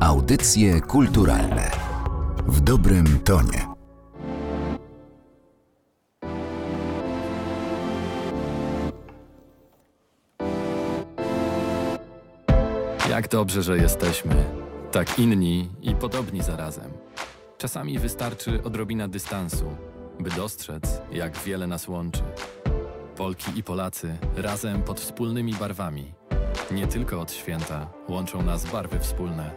Audycje kulturalne w dobrym tonie. Jak dobrze, że jesteśmy. Tak inni i podobni zarazem. Czasami wystarczy odrobina dystansu, by dostrzec, jak wiele nas łączy. Polki i Polacy razem pod wspólnymi barwami. Nie tylko od święta łączą nas barwy wspólne.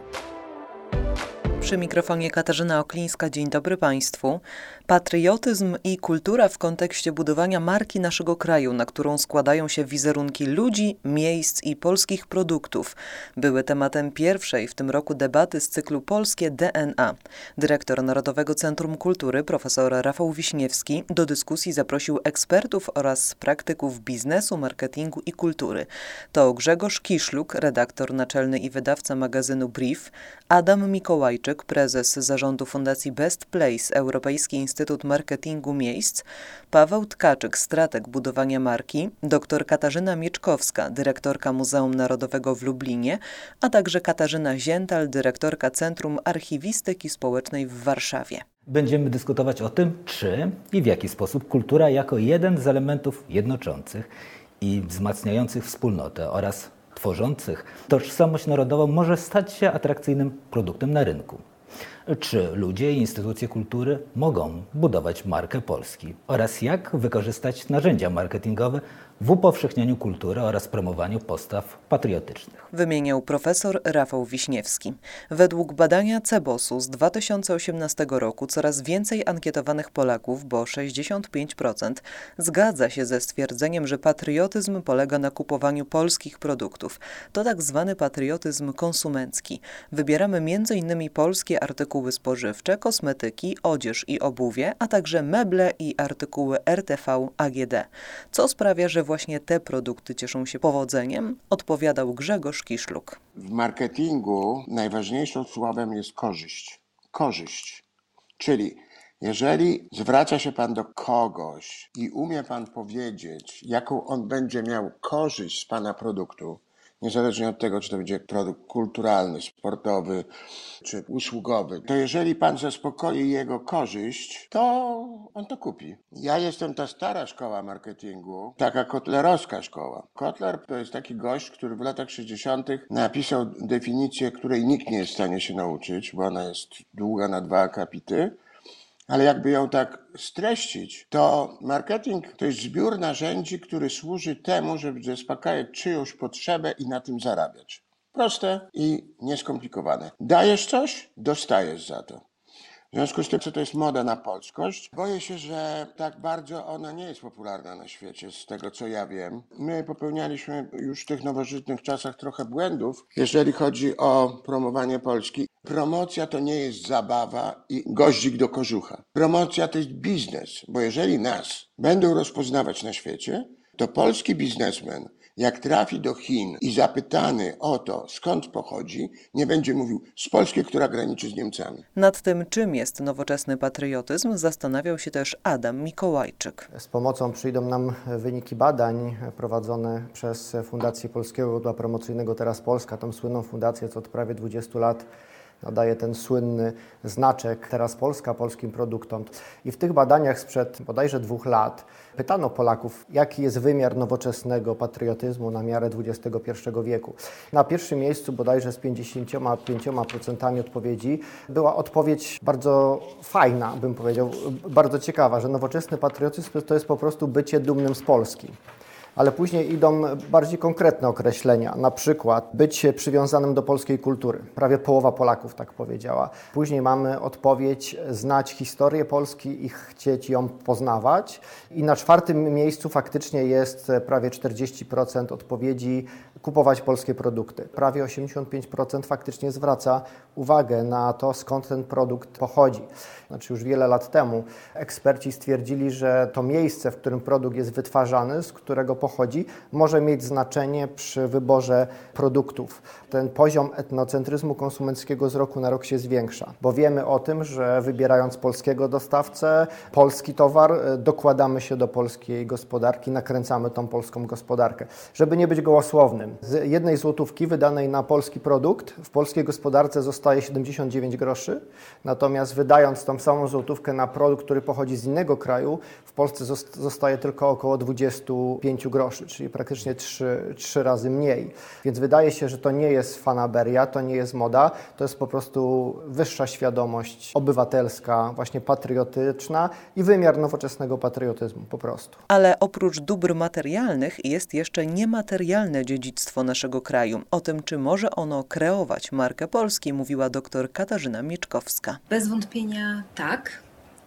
Przy mikrofonie Katarzyna Oklińska. Dzień dobry Państwu. Patriotyzm i kultura w kontekście budowania marki naszego kraju, na którą składają się wizerunki ludzi, miejsc i polskich produktów, były tematem pierwszej w tym roku debaty z cyklu Polskie DNA. Dyrektor Narodowego Centrum Kultury profesor Rafał Wiśniewski do dyskusji zaprosił ekspertów oraz praktyków biznesu, marketingu i kultury. To Grzegorz Kiszluk, redaktor naczelny i wydawca magazynu Brief, Adam Mikołajczyk, prezes zarządu Fundacji Best Place, Europejski Instytut Marketingu Miejsc, Paweł Tkaczyk, strateg budowania marki, dr Katarzyna Mieczkowska, dyrektorka Muzeum Narodowego w Lublinie, a także Katarzyna Ziental, dyrektorka Centrum Archiwistyki Społecznej w Warszawie. Będziemy dyskutować o tym, czy i w jaki sposób kultura jako jeden z elementów jednoczących i wzmacniających wspólnotę oraz tworzących tożsamość narodową może stać się atrakcyjnym produktem na rynku. Czy ludzie i instytucje kultury mogą budować markę Polski? Oraz jak wykorzystać narzędzia marketingowe w upowszechnianiu kultury oraz promowaniu postaw patriotycznych. Wymieniał profesor Rafał Wiśniewski. Według badania Cebosu z 2018 roku coraz więcej ankietowanych Polaków, bo 65%, zgadza się ze stwierdzeniem, że patriotyzm polega na kupowaniu polskich produktów. To tak zwany patriotyzm konsumencki. Wybieramy m.in. polskie artykuły spożywcze, kosmetyki, odzież i obuwie, a także meble i artykuły RTV AGD. Co sprawia, że właśnie te produkty cieszą się powodzeniem, odpowiadał Grzegorz Kiszluk. W marketingu najważniejszym słowem jest korzyść. Korzyść. Czyli jeżeli zwraca się Pan do kogoś i umie Pan powiedzieć, jaką on będzie miał korzyść z Pana produktu, niezależnie od tego, czy to będzie produkt kulturalny, sportowy czy usługowy, to jeżeli pan zaspokoi jego korzyść, to on to kupi. Ja jestem ta stara szkoła marketingu, taka kotlerowska szkoła. Kotler to jest taki gość, który w latach 60. napisał definicję, której nikt nie jest w stanie się nauczyć, bo ona jest długa na dwa akapity. Ale jakby ją tak streścić, to marketing to jest zbiór narzędzi, który służy temu, żeby zaspokajać czyjąś potrzebę i na tym zarabiać. Proste i nieskomplikowane. Dajesz coś, dostajesz za to. W związku z tym, co to jest moda na polskość, boję się, że tak bardzo ona nie jest popularna na świecie, z tego co ja wiem. My popełnialiśmy już w tych nowożytnych czasach trochę błędów, jeżeli chodzi o promowanie Polski. Promocja to nie jest zabawa i goździk do kożucha. Promocja to jest biznes, bo jeżeli nas będą rozpoznawać na świecie, to polski biznesmen jak trafi do Chin i zapytany o to, skąd pochodzi, nie będzie mówił z Polski, która graniczy z Niemcami. Nad tym, czym jest nowoczesny patriotyzm, zastanawiał się też Adam Mikołajczyk. Z pomocą przyjdą nam wyniki badań prowadzone przez Fundację Polskiego Źródła Promocyjnego Teraz Polska, tą słynną fundację, co od prawie 20 lat nadaje ten słynny znaczek Teraz Polska polskim produktom. I w tych badaniach sprzed bodajże dwóch lat pytano Polaków, jaki jest wymiar nowoczesnego patriotyzmu na miarę XXI wieku. Na pierwszym miejscu bodajże z 55% odpowiedzi była odpowiedź bardzo fajna, bym powiedział, bardzo ciekawa, że nowoczesny patriotyzm to jest po prostu bycie dumnym z Polski ale później idą bardziej konkretne określenia, na przykład być przywiązanym do polskiej kultury. Prawie połowa Polaków tak powiedziała. Później mamy odpowiedź znać historię Polski i chcieć ją poznawać. I na czwartym miejscu faktycznie jest prawie 40% odpowiedzi kupować polskie produkty. Prawie 85% faktycznie zwraca uwagę na to, skąd ten produkt pochodzi. Znaczy już wiele lat temu eksperci stwierdzili, że to miejsce, w którym produkt jest wytwarzany, z którego pochodzi, może mieć znaczenie przy wyborze produktów. Ten poziom etnocentryzmu konsumenckiego z roku na rok się zwiększa, bo wiemy o tym, że wybierając polskiego dostawcę, polski towar, e, dokładamy się do polskiej gospodarki, nakręcamy tą polską gospodarkę. Żeby nie być gołosłownym, z jednej złotówki wydanej na polski produkt w polskiej gospodarce zostaje 79 groszy, natomiast wydając tą samą złotówkę na produkt, który pochodzi z innego kraju, w Polsce zostaje tylko około 25 groszy, czyli praktycznie 3, 3 razy mniej. Więc wydaje się, że to nie jest fanaberia, to nie jest moda, to jest po prostu wyższa świadomość obywatelska, właśnie patriotyczna i wymiar nowoczesnego patriotyzmu po prostu. Ale oprócz dóbr materialnych jest jeszcze niematerialne dziedzictwo naszego kraju. O tym, czy może ono kreować markę Polski, mówiła dr Katarzyna Mieczkowska. Bez wątpienia tak,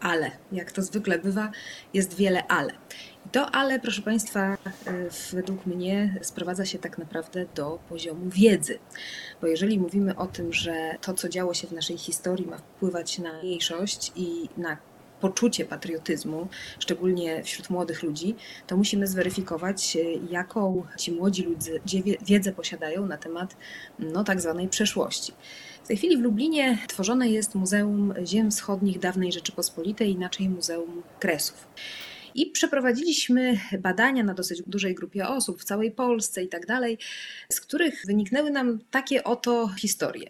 ale, jak to zwykle bywa, jest wiele ale. To ale, proszę Państwa, e, według mnie sprowadza się tak naprawdę do poziomu wiedzy. Bo jeżeli mówimy o tym, że to, co działo się w naszej historii, ma wpływać na mniejszość i na poczucie patriotyzmu, szczególnie wśród młodych ludzi, to musimy zweryfikować, e, jaką ci młodzi ludzie wiedzę posiadają na temat no, tak zwanej przeszłości. W tej chwili w Lublinie tworzone jest Muzeum Ziem Wschodnich Dawnej Rzeczypospolitej, inaczej Muzeum Kresów. I przeprowadziliśmy badania na dosyć dużej grupie osób w całej Polsce i tak dalej, z których wyniknęły nam takie oto historie.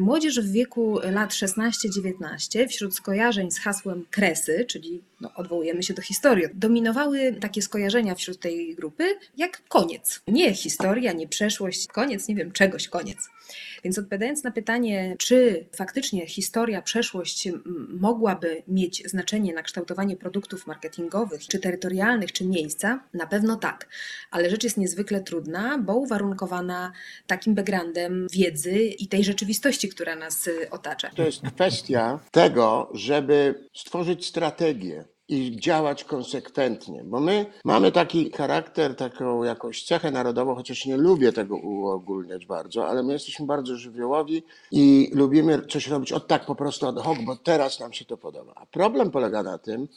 Młodzież w wieku lat 16-19 wśród skojarzeń z hasłem kresy, czyli no, odwołujemy się do historii, dominowały takie skojarzenia wśród tej grupy jak koniec. Nie historia, nie przeszłość, koniec, nie wiem, czegoś koniec. Więc odpowiadając na pytanie, czy faktycznie historia, przeszłość mogłaby mieć znaczenie na kształtowanie produktów marketingowych, czy terytorialnych, czy miejsca, na pewno tak. Ale rzecz jest niezwykle trudna, bo uwarunkowana takim backgroundem wiedzy i tej rzeczywistości, która nas y, otacza. To jest kwestia tego, żeby stworzyć strategię i działać konsekwentnie, bo my mamy taki charakter, taką jakąś cechę narodową, chociaż nie lubię tego uogólniać bardzo, ale my jesteśmy bardzo żywiołowi i lubimy coś robić od tak po prostu ad hoc, bo teraz nam się to podoba. A problem polega na tym,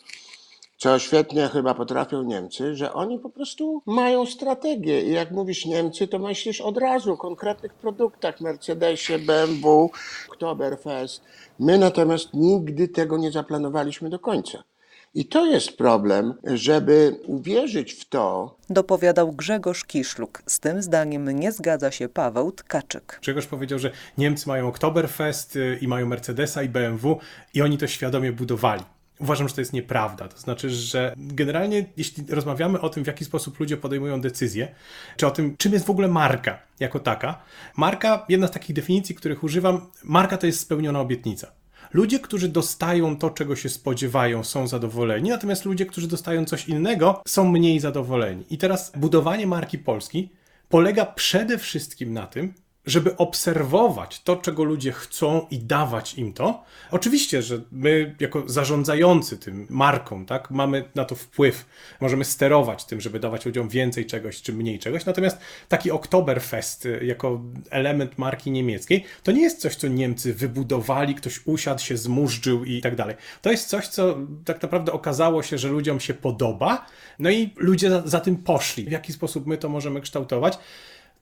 co świetnie chyba potrafią Niemcy, że oni po prostu mają strategię i jak mówisz Niemcy, to myślisz od razu o konkretnych produktach, Mercedesie, BMW, Oktoberfest. My natomiast nigdy tego nie zaplanowaliśmy do końca. I to jest problem, żeby uwierzyć w to. Dopowiadał Grzegorz Kiszluk. Z tym zdaniem nie zgadza się Paweł Tkaczyk. Grzegorz powiedział, że Niemcy mają Oktoberfest y, i mają Mercedesa i BMW i oni to świadomie budowali. Uważam, że to jest nieprawda. To znaczy, że generalnie, jeśli rozmawiamy o tym, w jaki sposób ludzie podejmują decyzje, czy o tym, czym jest w ogóle marka jako taka, marka, jedna z takich definicji, których używam, marka to jest spełniona obietnica. Ludzie, którzy dostają to, czego się spodziewają, są zadowoleni, natomiast ludzie, którzy dostają coś innego, są mniej zadowoleni. I teraz budowanie marki Polski polega przede wszystkim na tym, żeby obserwować to, czego ludzie chcą i dawać im to. Oczywiście, że my, jako zarządzający tym marką, tak, mamy na to wpływ, możemy sterować tym, żeby dawać ludziom więcej czegoś czy mniej czegoś. Natomiast taki Oktoberfest y, jako element marki niemieckiej to nie jest coś, co Niemcy wybudowali, ktoś usiadł, się zmurzył i tak dalej. To jest coś, co tak naprawdę okazało się, że ludziom się podoba, no i ludzie za, za tym poszli. W jaki sposób my to możemy kształtować?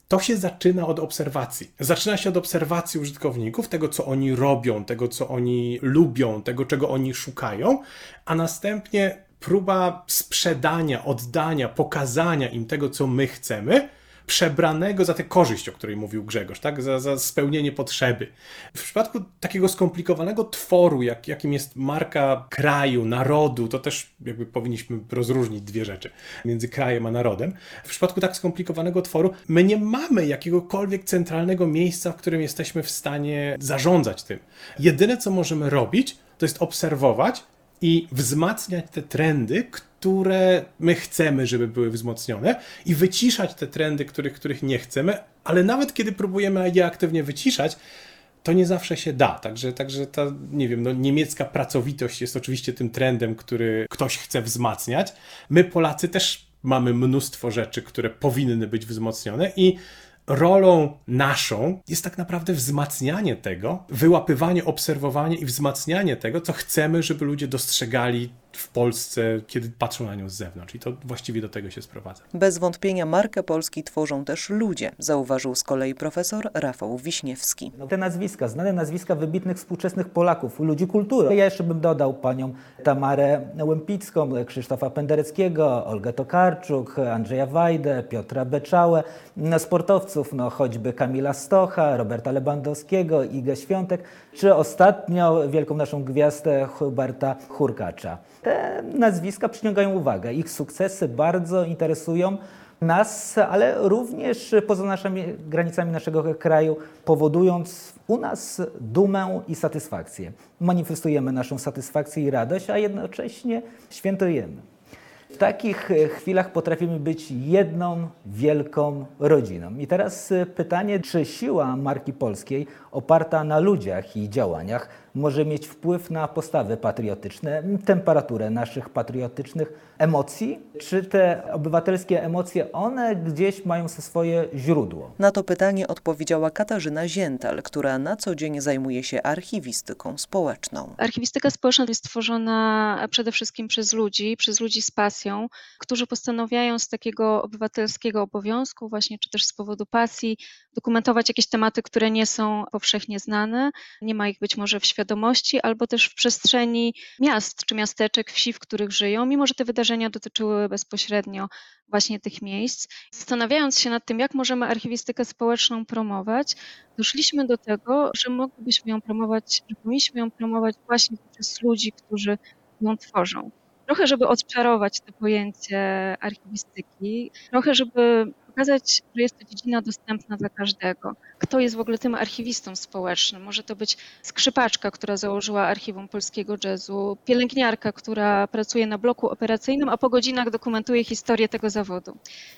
To się zaczyna od obserwacji. Zaczyna się od obserwacji użytkowników, tego co oni robią, tego co oni lubią, tego czego oni szukają, a następnie próba sprzedania, oddania, pokazania im tego, co my chcemy przebranego za tę korzyść, o której mówił Grzegorz, tak? za, za spełnienie potrzeby. W przypadku takiego skomplikowanego tworu, jak, jakim jest marka kraju, narodu, to też jakby powinniśmy rozróżnić dwie rzeczy między krajem a narodem. W przypadku tak skomplikowanego tworu my nie mamy jakiegokolwiek centralnego miejsca, w którym jesteśmy w stanie zarządzać tym. Jedyne, co możemy robić, to jest obserwować i wzmacniać te trendy, które my chcemy, żeby były wzmocnione i wyciszać te trendy, których, których nie chcemy, ale nawet kiedy próbujemy je aktywnie wyciszać, to nie zawsze się da. Także, także ta, nie wiem, no, niemiecka pracowitość jest oczywiście tym trendem, który ktoś chce wzmacniać. My, Polacy, też mamy mnóstwo rzeczy, które powinny być wzmocnione i rolą naszą jest tak naprawdę wzmacnianie tego, wyłapywanie, obserwowanie i wzmacnianie tego, co chcemy, żeby ludzie dostrzegali w Polsce, kiedy patrzą na nią z zewnątrz. I to właściwie do tego się sprowadza. Bez wątpienia markę Polski tworzą też ludzie, zauważył z kolei profesor Rafał Wiśniewski. No, te nazwiska, znane nazwiska wybitnych współczesnych Polaków, ludzi kultury. Ja jeszcze bym dodał panią Tamarę Łępicką, Krzysztofa Pendereckiego, Olgę Tokarczuk, Andrzeja Wajdę, Piotra Beczałę, sportowców, no choćby Kamila Stocha, Roberta Lebandowskiego, Igę Świątek, czy ostatnio wielką naszą gwiazdę Huberta Hurkacza. Te nazwiska przyciągają uwagę. Ich sukcesy bardzo interesują nas, ale również poza naszymi granicami naszego kraju, powodując u nas dumę i satysfakcję. Manifestujemy naszą satysfakcję i radość, a jednocześnie świętujemy. W takich chwilach potrafimy być jedną wielką rodziną. I teraz pytanie, czy siła marki polskiej oparta na ludziach i działaniach może mieć wpływ na postawy patriotyczne, temperaturę naszych patriotycznych emocji? Czy te obywatelskie emocje, one gdzieś mają swoje źródło? Na to pytanie odpowiedziała Katarzyna Ziental, która na co dzień zajmuje się archiwistyką społeczną. Archiwistyka społeczna jest tworzona przede wszystkim przez ludzi, przez ludzi z pasją, którzy postanawiają z takiego obywatelskiego obowiązku, właśnie czy też z powodu pasji, dokumentować jakieś tematy, które nie są powszechnie znane, nie ma ich być może w świadomości, albo też w przestrzeni miast czy miasteczek, wsi, w których żyją, mimo że te wydarzenia dotyczyły bezpośrednio właśnie tych miejsc. Zastanawiając się nad tym, jak możemy archiwistykę społeczną promować, doszliśmy do tego, że moglibyśmy ją promować, że powinniśmy ją promować właśnie przez ludzi, którzy ją tworzą. Trochę, żeby odczarować to pojęcie archiwistyki, trochę, żeby pokazać, że jest to dziedzina dostępna dla każdego. Kto jest w ogóle tym archiwistą społecznym? Może to być skrzypaczka, która założyła Archiwum Polskiego Jazzu, pielęgniarka, która pracuje na bloku operacyjnym, a po godzinach dokumentuje historię tego zawodu.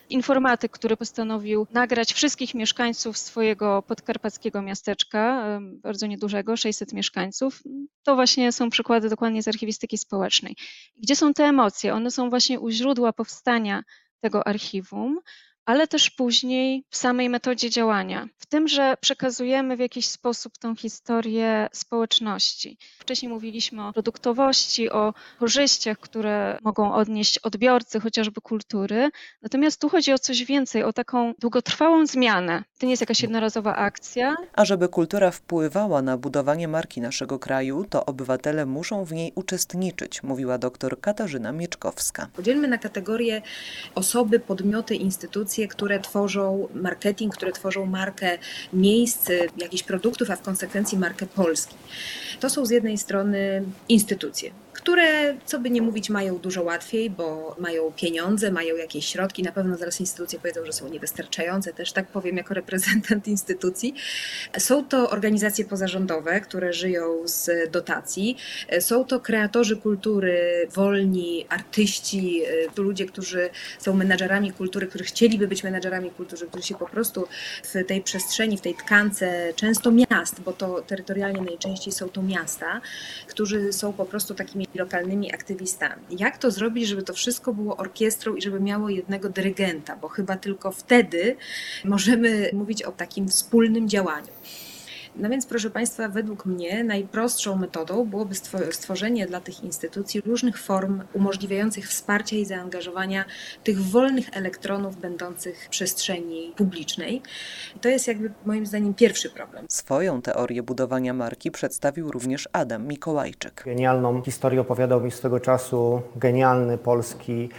Informatyk, który postanowił nagrać wszystkich mieszkańców swojego podkarpackiego miasteczka, bardzo niedużego, 600 mieszkańców. To właśnie są przykłady dokładnie z archiwistyki społecznej. Gdzie są te emocje? One są właśnie u źródła powstania tego archiwum ale też później w samej metodzie działania, w tym, że przekazujemy w jakiś sposób tą historię społeczności. Wcześniej mówiliśmy o produktowości, o korzyściach, które mogą odnieść odbiorcy chociażby kultury, natomiast tu chodzi o coś więcej, o taką długotrwałą zmianę. To nie jest jakaś jednorazowa akcja. A żeby kultura wpływała na budowanie marki naszego kraju, to obywatele muszą w niej uczestniczyć, mówiła dr Katarzyna Mieczkowska. Podzielmy na kategorie osoby, podmioty, instytucje, które tworzą marketing, które tworzą markę miejsc, jakichś produktów, a w konsekwencji markę Polski. To są z jednej strony instytucje, które, co by nie mówić, mają dużo łatwiej, bo mają pieniądze, mają jakieś środki. Na pewno zaraz instytucje powiedzą, że są niewystarczające, też tak powiem jako reprezentant instytucji. Są to organizacje pozarządowe, które żyją z dotacji. Są to kreatorzy kultury, wolni, artyści, to ludzie, którzy są menadżerami kultury, którzy chcieliby być menadżerami kultury, którzy się po prostu w tej przestrzeni, w tej tkance często miast, bo to terytorialnie najczęściej są to miasta, którzy są po prostu takimi lokalnymi aktywistami. Jak to zrobić, żeby to wszystko było orkiestrą i żeby miało jednego dyrygenta, bo chyba tylko wtedy możemy mówić o takim wspólnym działaniu. No więc, proszę Państwa, według mnie najprostszą metodą byłoby stworzenie dla tych instytucji różnych form umożliwiających wsparcia i zaangażowania tych wolnych elektronów będących w przestrzeni publicznej. I to jest jakby moim zdaniem pierwszy problem. Swoją teorię budowania marki przedstawił również Adam Mikołajczyk. Genialną historię opowiadał mi swego czasu genialny polski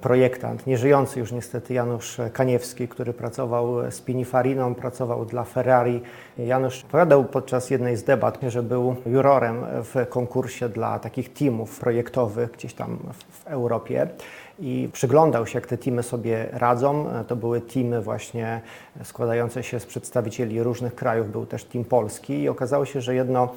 projektant, nieżyjący już niestety Janusz Kaniewski, który pracował z Pinifariną, pracował dla Ferrari. Janusz opowiadał podczas jednej z debat, że był jurorem w konkursie dla takich teamów projektowych gdzieś tam w Europie i przyglądał się, jak te teamy sobie radzą. To były teamy właśnie składające się z przedstawicieli różnych krajów, był też team polski i okazało się, że jedno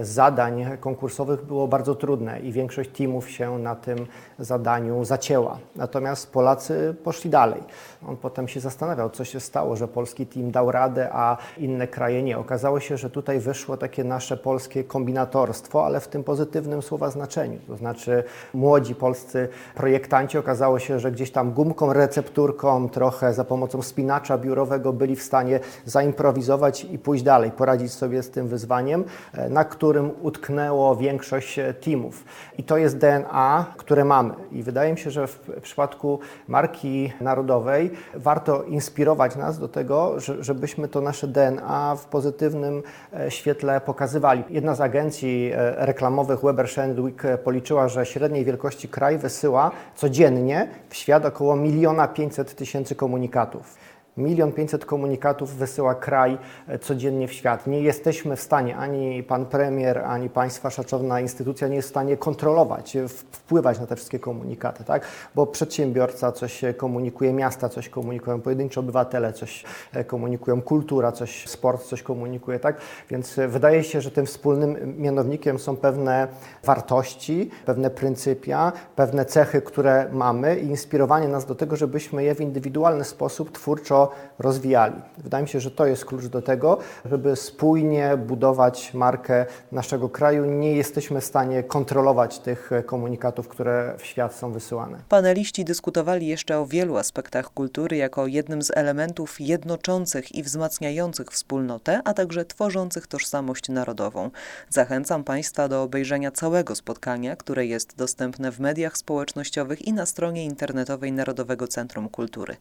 zadań konkursowych było bardzo trudne i większość teamów się na tym zadaniu zacięła. Natomiast Polacy poszli dalej. On potem się zastanawiał, co się stało, że polski team dał radę, a inne kraje nie. Okazało się, że tutaj wyszło takie nasze polskie kombinatorstwo, ale w tym pozytywnym słowa znaczeniu. To znaczy młodzi polscy projektanci okazało się, że gdzieś tam gumką, recepturką, trochę za pomocą spinacza biurowego byli w stanie zaimprowizować i pójść dalej, poradzić sobie z tym wyzwaniem, na którym utknęło większość e, teamów. I to jest DNA, które mamy. I wydaje mi się, że w przypadku marki narodowej warto inspirować nas do tego, żebyśmy to nasze DNA w pozytywnym e, świetle pokazywali. Jedna z agencji reklamowych Weber Shandwick policzyła, że średniej wielkości kraj wysyła codziennie w świat około miliona pięćset tysięcy komunikatów. Milion pięćset komunikatów wysyła kraj e, codziennie w świat. Nie jesteśmy w stanie, ani pan premier, ani państwa szacowna instytucja nie jest w stanie kontrolować, e, wpływać na te wszystkie komunikaty, tak? Bo przedsiębiorca coś komunikuje, miasta coś komunikują, pojedynczy obywatele coś e, komunikują, kultura coś, sport coś komunikuje, tak? Więc wydaje się, że tym wspólnym mianownikiem są pewne wartości, pewne pryncypia, pewne cechy, które mamy i inspirowanie nas do tego, żebyśmy je w indywidualny sposób twórczo rozwijali. Wydaje mi się, że to jest klucz do tego, żeby spójnie budować markę naszego kraju. Nie jesteśmy w stanie kontrolować tych komunikatów, które w świat są wysyłane. Paneliści dyskutowali jeszcze o wielu aspektach kultury jako jednym z elementów jednoczących i wzmacniających wspólnotę, a także tworzących tożsamość narodową. Zachęcam Państwa do obejrzenia całego spotkania, które jest dostępne w mediach społecznościowych i na stronie internetowej Narodowego Centrum Kultury.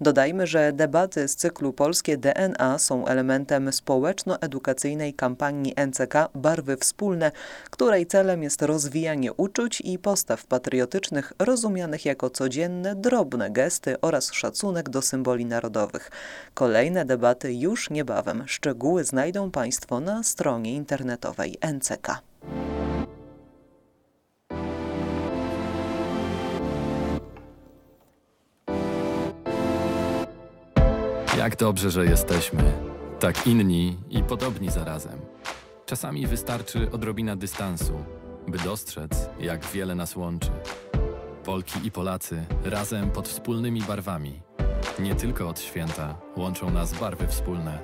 Dodajmy, że debaty z cyklu Polskie DNA są elementem społeczno-edukacyjnej kampanii NCK Barwy Wspólne, której celem jest rozwijanie uczuć i postaw patriotycznych rozumianych jako codzienne, drobne gesty oraz szacunek do symboli narodowych. Kolejne debaty już niebawem. Szczegóły znajdą Państwo na stronie internetowej NCK. Jak dobrze, że jesteśmy tak inni i podobni zarazem. Czasami wystarczy odrobina dystansu, by dostrzec, jak wiele nas łączy. Polki i Polacy razem pod wspólnymi barwami. Nie tylko od święta łączą nas barwy wspólne.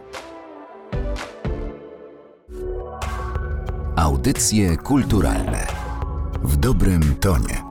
Audycje kulturalne w dobrym tonie.